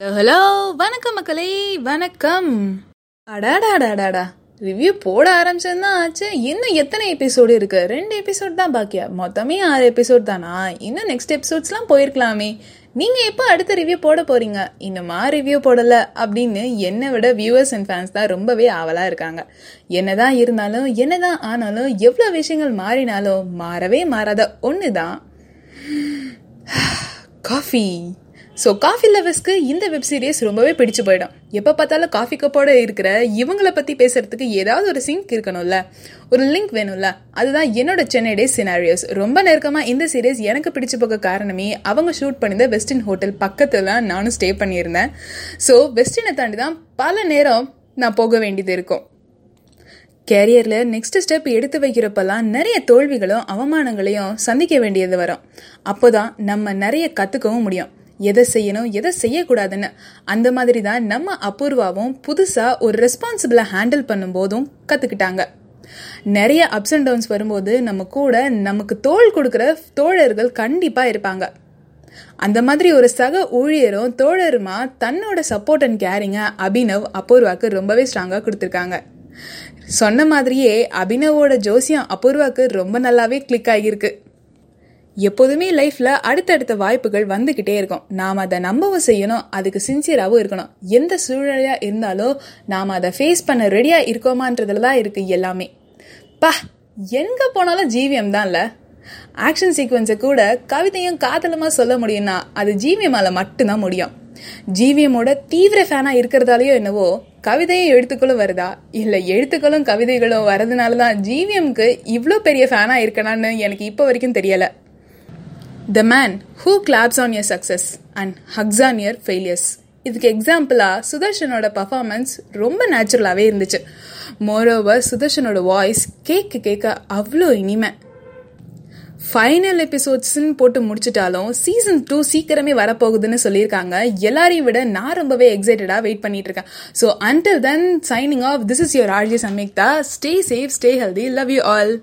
Hello வணக்கம் மக்களே வணக்கம். அடாடாடாடாடா ரிவ்யூ போட ஆரம்பிச்சதுதான் ஆச்சு. இன்னும் எத்தனை எபிசோடு இருக்கு? ரெண்டு எபிசோட் தான் பாக்கியா? மொத்தமே ஆறு எபிசோட் தானா? இன்னும் நெக்ஸ்ட் எபிசோட்ஸ்லாம் போயிருக்கலாமே. நீங்க எப்போ அடுத்த ரிவ்யூ போட போறீங்க? இன்னுமா ரிவ்யூ போடல? அப்படின்னு என்னை விட வியூவர்ஸ் அண்ட் ஃபேன்ஸ் தான் ரொம்பவே ஆவலா இருக்காங்க. என்னதான் இருந்தாலும் என்னதான் ஆனாலும் எவ்வளோ விஷயங்கள் மாறினாலும் மாறவே மாறாத ஒன்று தான் காஃபி ஸோ காஃபி லவர்ஸ்க்கு இந்த வெப் சீரிஸ் ரொம்பவே பிடிச்சு போயிடும். எப்போ பார்த்தாலும் காஃபி கப்போட இருக்கிற இவங்கள பற்றி பேசுறதுக்கு ஏதாவது ஒரு சிங்க் இருக்கணும்ல? ஒரு லிங்க் வேணும்ல? அதுதான் என்னோட சென்னை டே சினாரியோஸ் ரொம்ப நெருக்கமாக இந்த சீரிஸ் எனக்கு பிடிச்சு போக காரணமே அவங்க ஷூட் பண்ணியிருந்த வெஸ்டின் ஹோட்டல் பக்கத்தில் தான் நானும் ஸ்டே பண்ணியிருந்தேன். ஸோ வெஸ்டினை தாண்டி தான் பல நேரம் நான் போக வேண்டியது இருக்கும். கேரியரில் நெக்ஸ்ட் ஸ்டெப் எடுத்து வைக்கிறப்பெல்லாம் நிறைய தோல்விகளும் அவமானங்களையும் சந்திக்க வேண்டியது வரும். அப்போதான் நம்ம நிறைய கற்றுக்கவும் முடியும். எதை செய்யணும் எதை செய்யக்கூடாதுன்னு. அந்த மாதிரி தான் நம்ம அபூர்வாவும் புதுசாக ஒரு ரெஸ்பான்சிபிளாக ஹேண்டில் பண்ணும்போதும் கற்றுக்கிட்டாங்க நிறைய அப்ஸ் அண்ட் டவுன்ஸ் வரும்போது நம்ம கூட நமக்கு தோல் கொடுக்குற தோழர்கள் கண்டிப்பாக இருப்பாங்க. அந்த மாதிரி ஒரு சக ஊழியரும் தோழருமா தன்னோட சப்போர்ட் அண்ட் கேரிங்க அபினவ் அபூர்வாக்கு ரொம்பவே ஸ்ட்ராங்காக கொடுத்துருக்காங்க. சொன்ன மாதிரியே அபினவோட ஜோசியம் அபூர்வாக்கு ரொம்ப நல்லாவே கிளிக் ஆகியிருக்கு. எப்போதுமே லைஃப்ல அடுத்தடுத்த வாய்ப்புகள் வந்துகிட்டே இருக்கும். நாம் அதை நம்பவும் செய்யணும் அதுக்கு சின்சியராகவும் இருக்கணும். எந்த சூழ்நிலையாக இருந்தாலும் நாம் அதை ஃபேஸ் பண்ண ரெடியாக இருக்கோமான்றதுல தான் இருக்கு எல்லாமே. பா எங்கே போனாலும் ஜீவியம் தான்ல ஆக்ஷன் சீக்வன்ஸை கூட கவிதையும் காதலமாக சொல்ல முடியும்னா அது ஜீவியமால மட்டும்தான் முடியும். ஜீவியமோட தீவிர ஃபேனாக இருக்கிறதாலையோ என்னவோ கவிதையும் எழுத்துக்களும் வருதா? இல்லை எழுத்துக்களும் கவிதைகளும் வரதுனால தான் ஜிவிஎம்க்கு இவ்வளோ பெரிய ஃபேனாக இருக்கணான்னு எனக்கு இப்போ வரைக்கும் தெரியலை. The man who claps on your success and hugs on your failures இதுக்கு எக்ஸாம்பிளாக சுதர்ஷனோட பர்ஃபார்மன்ஸ் ரொம்ப நேச்சுரலாகவே இருந்துச்சு. மோரோவர் சுதர்ஷனோட வாய்ஸ் கேட்க கேட்க அவ்வளோ இனிமை. ஃபைனல் எபிசோட்ஸ்ன்னு போட்டு முடிச்சிட்டாலும் சீசன் டூ சீக்கிரமே வரப்போகுதுன்னு சொல்லியிருக்காங்க. எல்லாரையும் விட நான் ரொம்பவே எக்ஸைட்டடாக வெயிட் பண்ணிட்டு இருக்கேன். So until then signing off this is your RJ Samyuktha stay safe stay healthy love you all